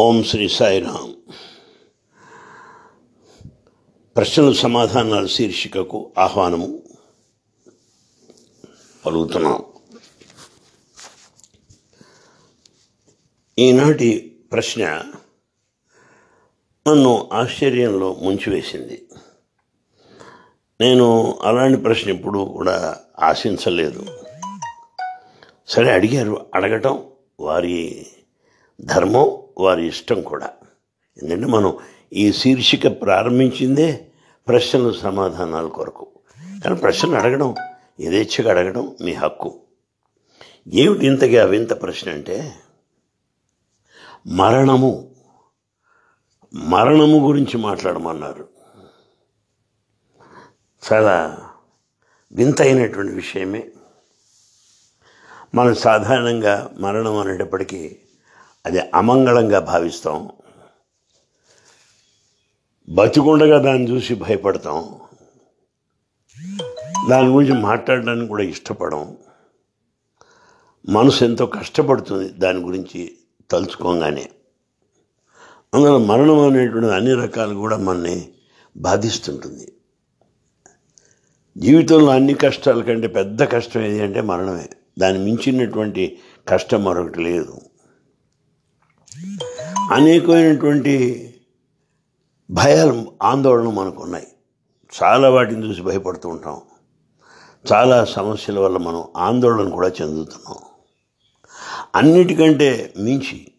ఓం శ్రీ సాయిరామ్. ప్రశ్నలు సమాధానాల శీర్షికకు ఆహ్వానము పలుకుతున్నాం. ఈనాటి ప్రశ్న నన్ను ఆశ్చర్యంలో ముంచివేసింది. నేను అలాంటి ప్రశ్న ఎప్పుడు కూడా ఆశించలేదు. సరే అడిగారు అడగటం వారి ధర్మం వారి ఇష్టం కూడా. ఎందుకంటే మనం ఈ శీర్షిక ప్రారంభించిందే ప్రశ్నలు సమాధానాల కొరకు. కానీ ప్రశ్నలు అడగడం యథేచ్ఛగా అడగడం మీ హక్కు. ఏమిటి ఇంతగా వింత ప్రశ్న అంటే మరణము. మరణము గురించి మాట్లాడమన్నారు. చాలా వింత అయినటువంటి విషయమే. మనం సాధారణంగా మరణం అనేటప్పటికీ అది అమంగళంగా భావిస్తాం. బతికుండగా దాన్ని చూసి భయపడతాం. దాని గురించి మాట్లాడడానికి కూడా ఇష్టపడం. మనసు ఎంతో కష్టపడుతుంది దాని గురించి తలుచుకోగానే. అందులో మరణం అనేటువంటి అన్ని రకాలు కూడా మనని బాధిస్తుంటుంది. జీవితంలో అన్ని కష్టాల కంటే పెద్ద కష్టం ఏది అంటే మరణమే. దాన్ని మించినటువంటి కష్టం మరొకటి లేదు. అనేకమైనటువంటి భయాలు ఆందోళన మనకు ఉన్నాయి చాలా వాటిని చూసి భయపడుతూ ఉంటాం. చాలా సమస్యల వల్ల మనం ఆందోళన కూడా చెందుతున్నాం. అన్నిటికంటే మించి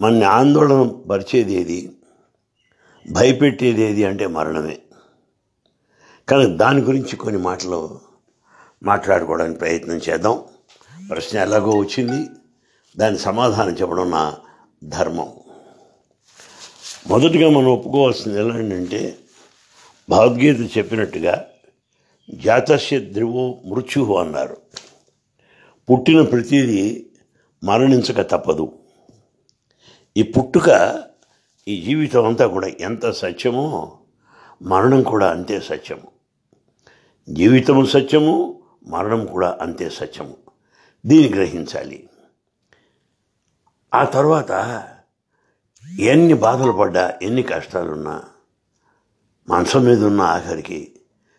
మన ఆందోళన పరిచేది ఏది? భయపెట్టేది ఏది అంటే మరణమే. కానీ దాని గురించి కొన్ని మాటలు మాట్లాడుకోవడానికి ప్రయత్నం చేద్దాం. ప్రశ్న ఎలాగో వచ్చింది. దాని సమాధానం చెప్పడం నా ధర్మం. మొదటిగా మనం ఒప్పుకోవాల్సింది ఎలాంటంటే భగవద్గీత చెప్పినట్టుగా జాతస్య ధ్రువో మృత్యు అన్నారు. పుట్టిన ప్రతిదీ మరణించక తప్పదు. ఈ పుట్టుక ఈ జీవితం అంతా కూడా ఎంత సత్యమో మరణం కూడా అంతే సత్యము. జీవితము సత్యము మరణం కూడా అంతే సత్యము. దీన్ని గ్రహించాలి. ఆ తర్వాత ఎన్ని బాధలు పడ్డా ఎన్ని కష్టాలున్నా మనసు మీద ఉన్న ఆఖరికి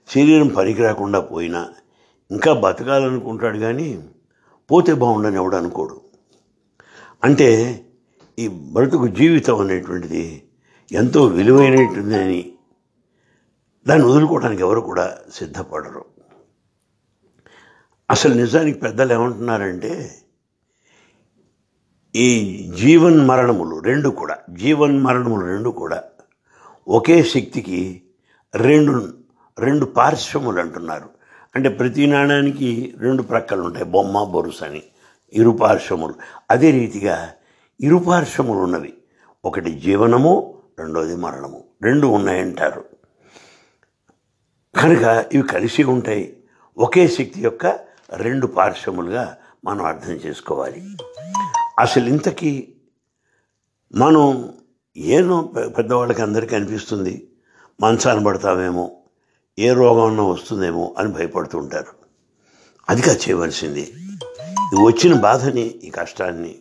శరీరం పనికి రాకుండా పోయినా ఇంకా బతకాలనుకుంటాడు కానీ పోతే బాగుండని ఎవడు అనుకోడు. అంటే ఈ బ్రతుకు జీవితం అనేటువంటిది ఎంతో విలువైనటువంటిదని దాన్ని వదులుకోవడానికి ఎవరు కూడా సిద్ధపడరు. అసలు నిజానికి పెద్దలు ఏమంటున్నారంటే ఈ జీవన్ మరణములు రెండు కూడా జీవన్ మరణములు రెండు కూడా ఒకే శక్తికి రెండు రెండు పార్శ్వములు అంటున్నారు. అంటే ప్రతి నాణానికి రెండు ప్రక్కలు ఉంటాయి బొమ్మ బొరుసు అని ఇరుపార్శ్వములు అదే రీతిగా ఇరుపార్శ్వములు ఉన్నవి. ఒకటి జీవనము రెండోది మరణము. రెండు ఉన్నాయంటారు. కనుక ఇవి కలిసి ఉంటాయి. ఒకే శక్తి యొక్క రెండు పార్శ్వములుగా మనం అర్థం చేసుకోవాలి. అసలు ఇంతకీ మనం ఏనో పెద్దవాళ్ళకి అందరికీ అనిపిస్తుంది మంచాన పడతామేమో ఏ రోగం వస్తుందేమో అని భయపడుతూ ఉంటారు. అదిగా చేయవలసింది. వచ్చిన బాధని ఈ కష్టాన్ని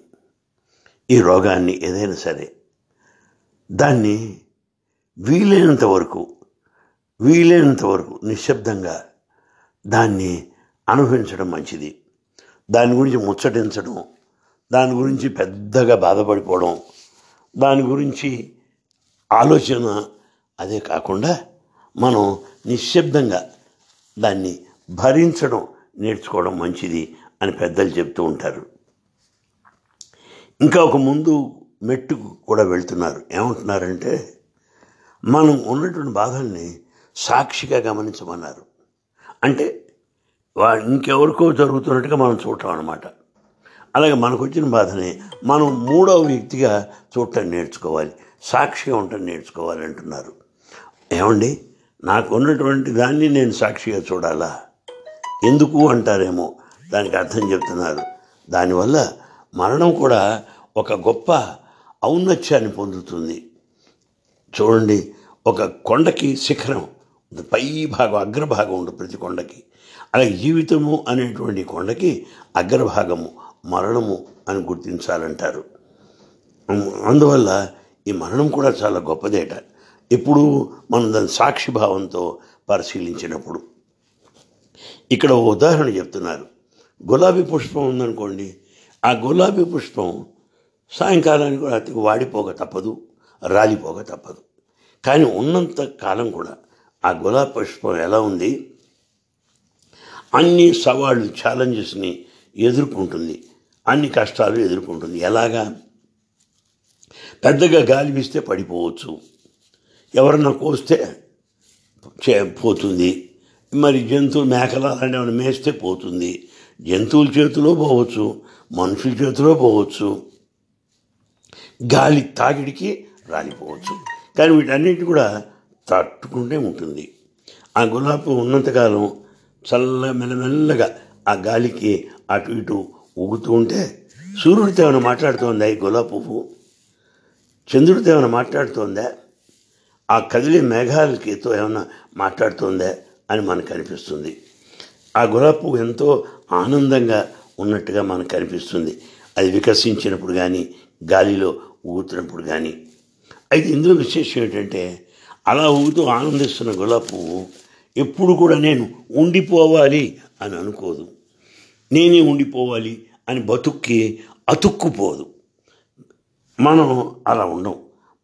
ఈ రోగాన్ని ఏదైనా సరే దాన్ని వీలైనంత వరకు వీలైనంత వరకు నిశ్శబ్దంగా దాన్ని అనుభవించడం మంచిది. దాని గురించి ముచ్చటించడం దాని గురించి పెద్దగా బాధపడిపోవడం దాని గురించి ఆలోచన అదే కాకుండా మనం నిశ్శబ్దంగా దాన్ని భరించడం నేర్చుకోవడం మంచిది అని పెద్దలు చెప్తూ ఉంటారు. ఇంకా ఒక ముందు మెట్టుకు కూడా వెళ్తున్నారు. ఏమంటున్నారంటే మనం ఉన్నటువంటి బాధల్ని సాక్షిగా గమనించమన్నారు. అంటే వా ఇంకెవరికో జరుగుతున్నట్టుగా మనం చూడటం అనమాట అలాగే మనకు వచ్చిన బాధని మనం మూడవ వ్యక్తిగా చూడటం నేర్చుకోవాలి సాక్షిగా ఉండటం నేర్చుకోవాలి అంటున్నారు. ఏమండి? నాకు ఉన్నటువంటి దాన్ని నేను సాక్షిగా చూడాలా? ఎందుకు అంటారేమో దానికి అర్థం చెప్తున్నారు. దానివల్ల మరణం కూడా ఒక గొప్ప ఔన్నత్యాన్ని పొందుతుంది. చూడండి ఒక కొండకి శిఖరం పై భాగం అగ్రభాగం ఉంటుంది ప్రతి కొండకి. అలాగే జీవితము అనేటువంటి కొండకి అగ్రభాగము. మరణము అని గుర్తించాలంటారు. అందువల్ల ఈ మరణం కూడా చాలా గొప్పదేట. ఇప్పుడు మనం దాని సాక్షిభావంతో పరిశీలించినప్పుడు ఇక్కడ ఓ ఉదాహరణ చెప్తున్నారు. గులాబీ పుష్పం ఉందనుకోండి ఆ గులాబీ పుష్పం సాయంకాలానికి కూడా అతికి వాడిపోక తప్పదు రాలిపోక తప్పదు. కానీ ఉన్నంత కాలం కూడా ఆ గులాబీ పుష్పం ఎలా ఉంది? అన్ని సవాళ్ళు ఛాలెంజెస్ని ఎదుర్కొంటుంది. అన్ని కష్టాలు ఎదుర్కొంటుంది. ఎలాగా? పెద్దగా గాలి వీస్తే పడిపోవచ్చు. ఎవరన్నా కోస్తే చే పోతుంది. మరి జంతువులు మేకలు అలాంటి ఏమైనా మేస్తే పోతుంది. జంతువుల చేతిలో పోవచ్చు మనుషుల చేతిలో పోవచ్చు. గాలి తాకిడికి రాలిపోవచ్చు. కానీ వీటన్నిటి కూడా తట్టుకుంటే ఉంటుంది. ఆ గులాబీ ఉన్నంతకాలం చల్ల మెల్లమెల్లగా ఆ గాలికి అటు ఇటు ఊగుతూ ఉంటే సూర్యుడితో ఏమైనా మాట్లాడుతోందా ఈ గులాబీ పువ్వు? చంద్రుడితో ఏమైనా మాట్లాడుతోందా? ఆ కదిలే మేఘాలకితో ఏమైనా మాట్లాడుతోందా అని మనకు అనిపిస్తుంది. ఆ గులాబీ పువ్వు ఎంతో ఆనందంగా ఉన్నట్టుగా మనకు కనిపిస్తుంది అది వికసించినప్పుడు కానీ గాలిలో ఊగుతున్నప్పుడు కానీ అయితే ఇందులో విశేషం ఏంటంటే అలా ఊగుతూ ఆనందిస్తున్న గులాబీ పువ్వు ఎప్పుడు కూడా నేను ఉండిపోవాలి అని అనుకోదు. నేనే ఉండిపోవాలి అని బతుక్కి అతుక్కుపోదు. మనం అలా ఉండం.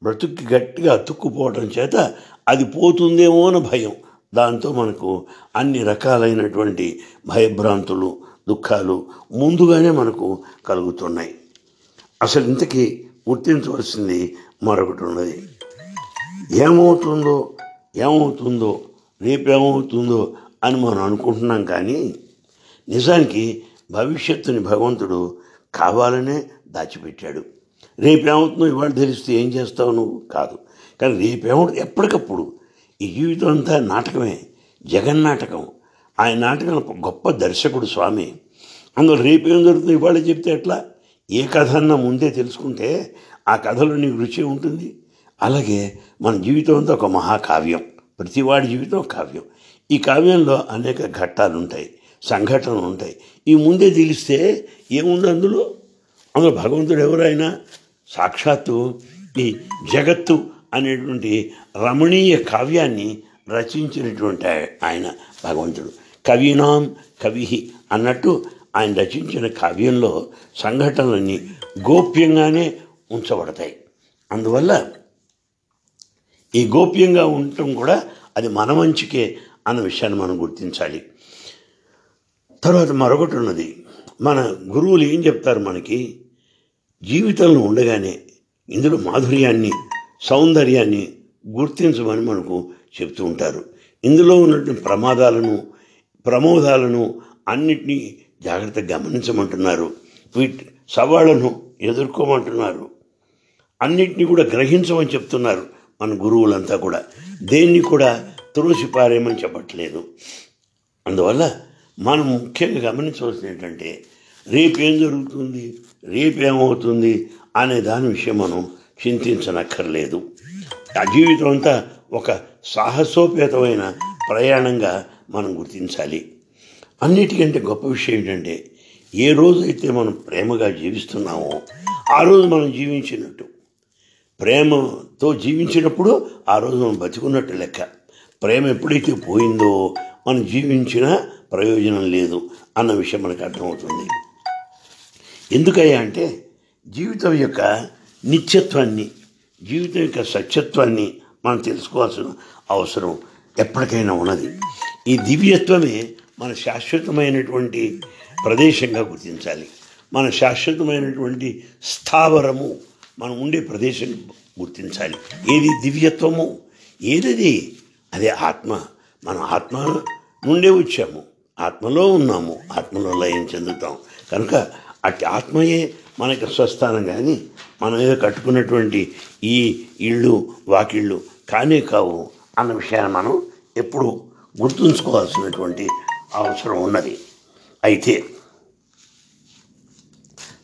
బ్రతుక్కి గట్టిగా అతుక్కుపోవడం చేత అది పోతుందేమో అని భయం. దాంతో మనకు అన్ని రకాలైనటువంటి భయభ్రాంతులు దుఃఖాలు ముందుగానే మనకు కలుగుతున్నాయి. అసలు ఇంతకీ గుర్తించవలసింది మరొకటి ఉన్నది. ఏమవుతుందో ఏమవుతుందో రేపేమవుతుందో అని మనం అనుకుంటున్నాం కానీ నిజానికి భవిష్యత్తుని భగవంతుడు కావాలనే దాచిపెట్టాడు. రేపేమవుతుందో ఇవాళ తెలిస్తే ఏం చేస్తావు నువ్వు? కాదు. కానీ రేపేమవుతుంది ఎప్పటికప్పుడు ఈ జీవితం అంతా నాటకమే జగన్నాటకం ఆయన నాటకం గొప్ప దర్శకుడు స్వామి. అందులో రేపేం జరుగుతుంది ఇవాళ చెప్తే ఎట్లా? ఏ కథ అన్నా ముందే తెలుసుకుంటే ఆ కథలో నీకు రుచి ఉంటుంది. అలాగే మన జీవితం అంతా ఒక మహాకావ్యం. ప్రతివాడి జీవితం కావ్యం. ఈ కావ్యంలో అనేక ఘట్టాలు ఉంటాయి సంఘటనలు ఉంటాయి. ఈ ముందే తెలిస్తే ఏముంది అందులో? అందులో భగవంతుడు ఎవరైనా? సాక్షాత్తు ఈ జగత్తు అనేటువంటి రమణీయ కావ్యాన్ని రచించినటువంటి ఆయన భగవంతుడు. కవీనాం కవి అన్నట్టు ఆయన రచించిన కావ్యంలో సంఘటనలన్నీ గోప్యంగానే ఉంచబడతాయి. అందువల్ల ఈ గోప్యంగా ఉండటం కూడా అది మన మంచికే అన్న విషయాన్ని మనం గుర్తించాలి. తర్వాత మరొకటి ఉన్నది. మన గురువులు ఏం చెప్తారు మనకి? జీవితంలో ఉండగానే ఇందులో మాధుర్యాన్ని సౌందర్యాన్ని గుర్తించమని మనకు చెప్తూ ఉంటారు. ఇందులో ఉన్నటువంటి ప్రమాదాలను ప్రమోదాలను అన్నిటినీ జాగ్రత్తగా గమనించమంటున్నారు. వీటి సవాళ్ళను ఎదుర్కోమంటున్నారు. అన్నిటినీ కూడా గ్రహించమని చెప్తున్నారు మన గురువులంతా కూడా. దేన్ని కూడా తులసి పారేయమని చెప్పట్లేదు. అందువల్ల మనం ముఖ్యంగా గమనించవలసింది ఏంటంటే రేపేం జరుగుతుంది రేపేమవుతుంది అనే దాని విషయం మనం చింతించనక్కర్లేదు. ఆ జీవితం అంతా ఒక సాహసోపేతమైన ప్రయాణంగా మనం గుర్తించాలి. అన్నిటికంటే గొప్ప విషయం ఏంటంటే ఏ రోజైతే మనం ప్రేమగా జీవిస్తున్నామో ఆ రోజు మనం జీవించినట్టు. ప్రేమతో జీవించినప్పుడు ఆ రోజు మనం బతుకున్నట్టు లెక్క. ప్రేమ ఎప్పుడైతే పోయిందో మనం జీవించినా ప్రయోజనం లేదు అన్న విషయం మనకు అర్థమవుతుంది. ఎందుకయ్యా అంటే జీవితం యొక్క నిత్యత్వాన్ని జీవితం యొక్క సత్యత్వాన్ని మనం తెలుసుకోవాల్సిన అవసరం ఎప్పటికైనా ఉన్నది. ఈ దివ్యత్వమే మన శాశ్వతమైనటువంటి ప్రదేశంగా గుర్తించాలి. మన శాశ్వతమైనటువంటి స్థావరము మనం ఉండే ప్రదేశం గుర్తించాలి. ఏది దివ్యత్వము? ఏదది? అదే ఆత్మ. మన ఆత్మ నుండే వచ్చాము. ఆత్మలో ఉన్నాము ఆత్మలో లయం చెందుతాం. కనుక అట్టి ఆత్మయే మనకి స్వస్థానం కానీ మనం ఏదో కట్టుకున్నటువంటి ఈ ఇళ్ళు వాకిళ్ళు కానే కావు అన్న విషయాన్ని మనం ఎప్పుడు గుర్తుంచుకోవాల్సినటువంటి అవసరం ఉన్నది. అయితే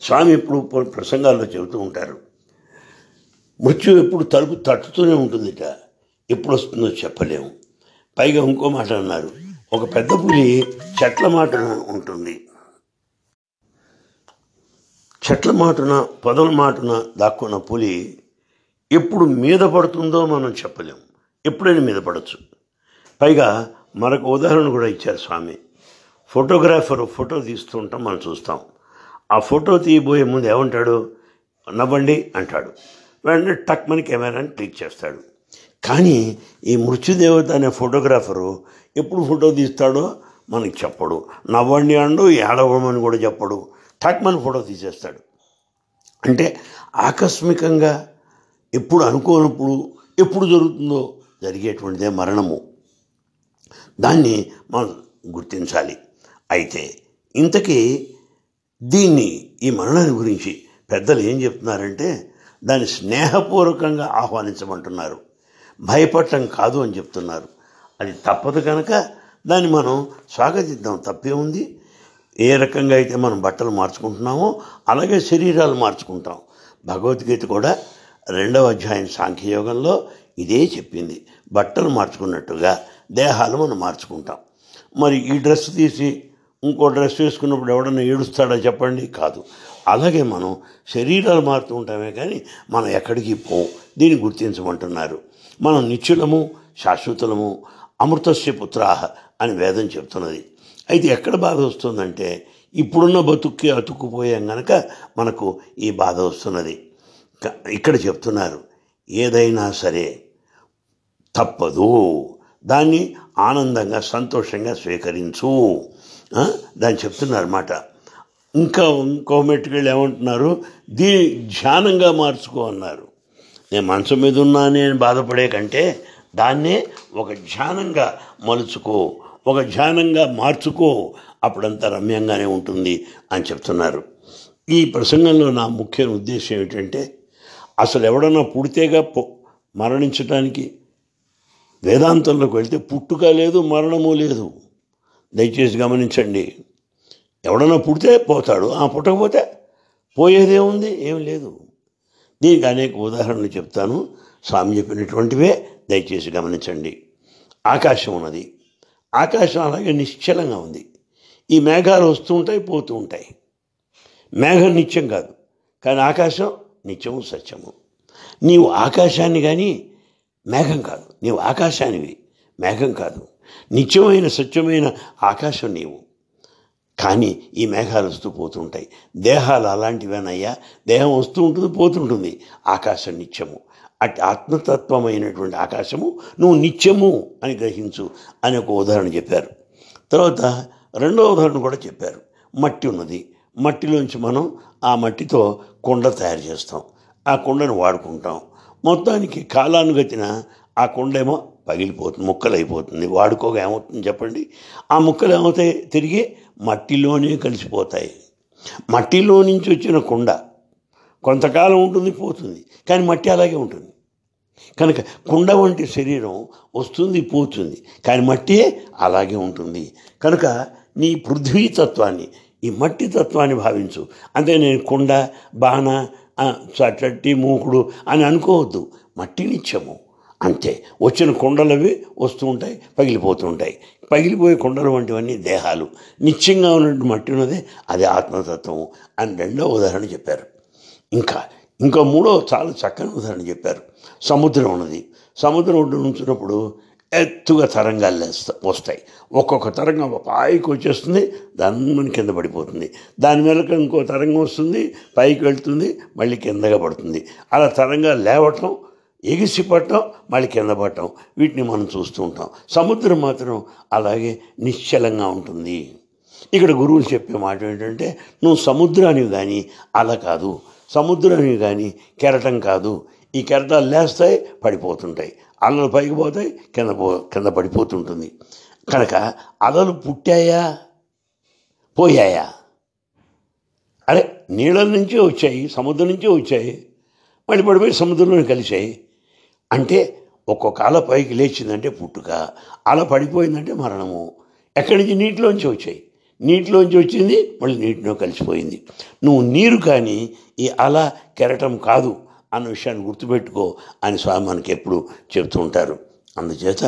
స్వామి ఎప్పుడు ప్రసంగాల్లో చెబుతూ ఉంటారు మృత్యు ఎప్పుడు తలుపు తట్టుతూనే ఉంటుందిట ఎప్పుడు వస్తుందో చెప్పలేము. పైగా ఇంకో మాట అన్నారు ఒక పెద్ద పులి చెట్ల మాటన ఉంటుంది. చెట్ల మాటున పొదల మాటున దాక్కున్న పులి ఎప్పుడు మీద పడుతుందో మనం చెప్పలేం. ఎప్పుడైనా మీద పడవచ్చు పైగా మరొక ఉదాహరణ కూడా ఇచ్చారు స్వామి. ఫోటోగ్రాఫర్ ఫోటో తీస్తుంటాం మనం చూస్తాం. ఆ ఫోటో తీయబోయే ముందు ఏమంటాడు? నవ్వండి అంటాడు. వెంటనే టక్మని కెమెరాని క్లిక్ చేస్తాడు. కానీ ఈ మృత్యుదేవత అనే ఫోటోగ్రాఫరు ఎప్పుడు ఫోటో తీస్తాడో మనకి చెప్పడు. నవ్వండి అండు ఏడవమని కూడా చెప్పడు. తట్మని ఫోటో తీసేస్తాడు. అంటే ఆకస్మికంగా ఎప్పుడు అనుకోనప్పుడు ఎప్పుడు జరుగుతుందో జరిగేటువంటిదే మరణము. దాన్ని మనం గుర్తించాలి. అయితే ఇంతకీ దీన్ని ఈ మరణాన్ని గురించి పెద్దలు ఏం చెప్తున్నారంటే దాన్ని స్నేహపూర్వకంగా ఆహ్వానించమంటున్నారు. భయపడటం కాదు అని చెప్తున్నారు. అది తప్పదు కనుక దాన్ని మనం స్వాగతిద్దాం. తప్పే ఉంది. ఏ రకంగా అయితే మనం బట్టలు మార్చుకుంటున్నామో అలాగే శరీరాలు మార్చుకుంటాం. భగవద్గీత కూడా రెండవ అధ్యాయం సాంఖ్యయోగంలో ఇదే చెప్పింది. బట్టలు మార్చుకున్నట్టుగా దేహాలు మనం మార్చుకుంటాం. మరి ఈ డ్రెస్ తీసి ఇంకో డ్రెస్ వేసుకున్నప్పుడు ఎవడన్నా ఏడుస్తాడా చెప్పండి? కాదు. అలాగే మనం శరీరాలు మారుతూ ఉంటామే కానీ మనం ఎక్కడికి పోవు దీన్ని గుర్తించమంటున్నారు. మనం నిత్యులము శాశ్వతులము అమృతస్య పుత్రాహ అని వేదం చెప్తున్నది. అయితే ఎక్కడ బాధ వస్తుందంటే ఇప్పుడున్న బతుక్కి అతుక్కుపోయాం గనక మనకు ఈ బాధ వస్తున్నది. ఇక్కడ చెప్తున్నారు ఏదైనా సరే తప్పదు. దాన్ని ఆనందంగా సంతోషంగా స్వీకరించు. దాన్ని చెప్తున్నారు మాట. ఇంకా ఇంకో మెట్టుకెళ్ళి ఏమంటున్నారు? దీన్ని ధ్యానంగా మార్చుకో అన్నారు. నేను మంచం మీద ఉన్నానే అని బాధపడే కంటే దాన్నే ఒక ధ్యానంగా మలుచుకో ఒక ధ్యానంగా మార్చుకో. అప్పుడంతా రమ్యంగానే ఉంటుంది అని చెప్తున్నారు. ఈ ప్రసంగంలో నా ముఖ్య ఉద్దేశం ఏమిటంటే అసలు ఎవడన్నా పుడితేగా మరణించడానికి వేదాంతంలోకి వెళ్తే పుట్టుక లేదు మరణము లేదు. దయచేసి గమనించండి. ఎవడన్నా పుడితే పోతాడు. ఆ పుట్టకపోతే పోయేదేముంది ఏం లేదు. దీనికి అనేక ఉదాహరణలు చెప్తాను. స్వామి చెప్పినటువంటివే దయచేసి గమనించండి. ఆకాశం ఉన్నది. ఆకాశం అలాగే నిశ్చలంగా ఉంది. ఈ మేఘాలు వస్తూ ఉంటాయి పోతూ ఉంటాయి. మేఘం నిత్యం కాదు కానీ ఆకాశం నిత్యము సత్యము. నీవు ఆకాశాన్ని కానీ మేఘం కాదు. నీవు ఆకాశానివి. మేఘం కాదు. నిత్యమైన సత్యమైన ఆకాశం నీవు. కానీ ఈ మేఘాలు వస్తూ పోతుంటాయి. దేహాలు అలాంటివేనయ్యా? దేహం వస్తూ ఉంటుంది పోతుంటుంది. ఆకాశం నిత్యము. అటు ఆత్మతత్వమైనటువంటి ఆకాశము నువ్వు నిత్యము అని గ్రహించు అని ఒక ఉదాహరణ చెప్పారు. తర్వాత రెండో ఉదాహరణ కూడా చెప్పారు. మట్టి ఉన్నది. మట్టిలోంచి మనం ఆ మట్టితో కుండ తయారు చేస్తాం. ఆ కుండను వాడుకుంటాం. మొత్తానికి కాలానుగతిన ఆ కొండ ఏమో పగిలిపోతుంది ముక్కలైపోతుంది. వాడుకోగా ఏమవుతుంది చెప్పండి? ఆ ముక్కలు ఏమవుతాయి? తిరిగి మట్టిలోనే కలిసిపోతాయి. మట్టిలో నుంచి వచ్చిన కుండ కొంతకాలం ఉంటుంది పోతుంది. కానీ మట్టి అలాగే ఉంటుంది. కనుక కుండ వంటి శరీరం వస్తుంది పోతుంది. కానీ మట్టి అలాగే ఉంటుంది. కనుక నీ పృథ్వీ తత్వాన్ని ఈ మట్టి తత్వాన్ని భావించు. అంతే నేను కుండ బాణ చట్టి మూకుడు అని అనుకోవద్దు. మట్టి నిత్యము అంతే. వచ్చిన కుండలవి వస్తూ ఉంటాయి పగిలిపోతూ ఉంటాయి పగిలిపోయే కుండలు వంటివన్నీ దేహాలు. నిత్యంగా ఉన్నట్టు మట్టి ఉన్నదే అది ఆత్మతత్వం అని రెండో ఉదాహరణ చెప్పారు. ఇంకా ఇంకా మూడో చాలా చక్కని ఉదాహరణ చెప్పారు. సముద్రం ఉన్నది. సముద్రం ఒడ్డు ఉంచినప్పుడు ఎత్తుగా తరంగాలు వస్తాయి. ఒక్కొక్క తరంగం పైకి వచ్చేస్తుంది దాని కింద పడిపోతుంది. దాని వెనక ఇంకో తరంగం వస్తుంది పైకి వెళ్తుంది మళ్ళీ కిందగా పడుతుంది. అలా తరంగా లేవటం ఎగిసి పట్టడం మళ్ళీ కింద పట్టడం వీటిని మనం చూస్తూ ఉంటాం. సముద్రం మాత్రం అలాగే నిశ్చలంగా ఉంటుంది. ఇక్కడ గురువులు చెప్పే మాట ఏంటంటే నువ్వు సముద్రానికి కానీ అల కాదు. సముద్రానికి కానీ కెరటం కాదు. ఈ కెరటాలు లేస్తాయి పడిపోతుంటాయి. అలలు పైకి పోతాయి కింద పో కింద పడిపోతుంటుంది. కనుక అలలు పుట్టాయా? పోయాయా? అరే నీళ్ళ నుంచే వచ్చాయి సముద్రం నుంచే వచ్చాయి. మళ్ళీ పడిపోయి సముద్రంలో కలిశాయి. అంటే ఒక్కొక్క అల పైకి లేచిందంటే పుట్టుక అల పడిపోయిందంటే మరణము. ఎక్కడి నుంచి? నీటిలోంచి వచ్చాయి. నీటిలోంచి వచ్చింది మళ్ళీ నీటిలో కలిసిపోయింది. నువ్వు నీరు కానీ ఈ అల కెరటం కాదు అన్న విషయాన్ని గుర్తుపెట్టుకో అని స్వామి మనకి ఎప్పుడు చెప్తూ ఉంటారు. అందుచేత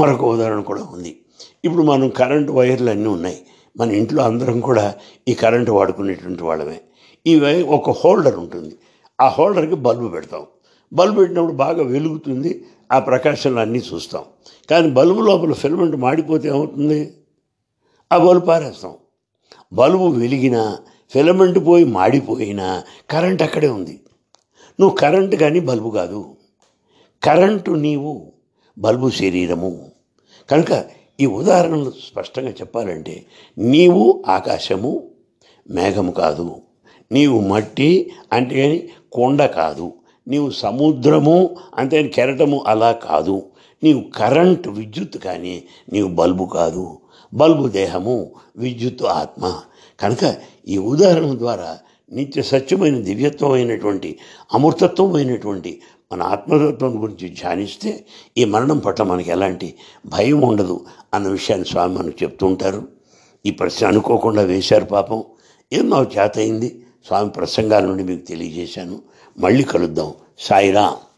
మరొక ఉదాహరణ కూడా ఉంది. ఇప్పుడు మనం కరెంటు వైర్లు అన్నీ ఉన్నాయి. మన ఇంట్లో అందరం కూడా ఈ కరెంటు వాడుకునేటువంటి వాళ్ళమే. ఈ ఒక హోల్డర్ ఉంటుంది. ఆ హోల్డర్కి బల్బు పెడతాం. బల్బు పెట్టినప్పుడు బాగా వెలుగుతుంది ఆ ప్రకాశంలో అన్నీ చూస్తాం. కానీ బల్బు లోపల ఫిలమెంట్ మాడిపోతే ఏమవుతుంది? ఆ బల్బు పారేస్తాం. బల్బు వెలిగినా ఫిలమెంట్ పోయి మాడిపోయినా కరెంట్ అక్కడే ఉంది. నువ్వు కరెంటు కానీ బల్బు కాదు. కరెంటు నీవు బల్బు శరీరము. కనుక ఈ ఉదాహరణలు స్పష్టంగా చెప్పాలంటే నీవు ఆకాశము మేఘము కాదు. నీవు మట్టి అంటే కొండ కాదు. నీవు సముద్రము అంటే కెరటము అలా కాదు. నీవు కరెంట్ విద్యుత్ కానీ నీవు బల్బు కాదు. బల్బు దేహము విద్యుత్ ఆత్మ. కనుక ఈ ఉదాహరణ ద్వారా నిత్య సత్యమైన దివ్యత్వమైనటువంటి అమృతత్వమైనటువంటి మన ఆత్మతత్వం గురించి ధ్యానిస్తే ఈ మరణం పట్ల మనకి ఎలాంటి భయం ఉండదు అన్న విషయాన్ని స్వామి మనకు చెప్తుంటారు ఈ ప్రశ్న అనుకోకుండా వేశారు పాపం. ఏం నాకు చేత అయింది. స్వామి ప్రసంగాల నుండి మీకు తెలియజేశాను. మళ్ళీ కలుద్దాం. సాయిరామ్.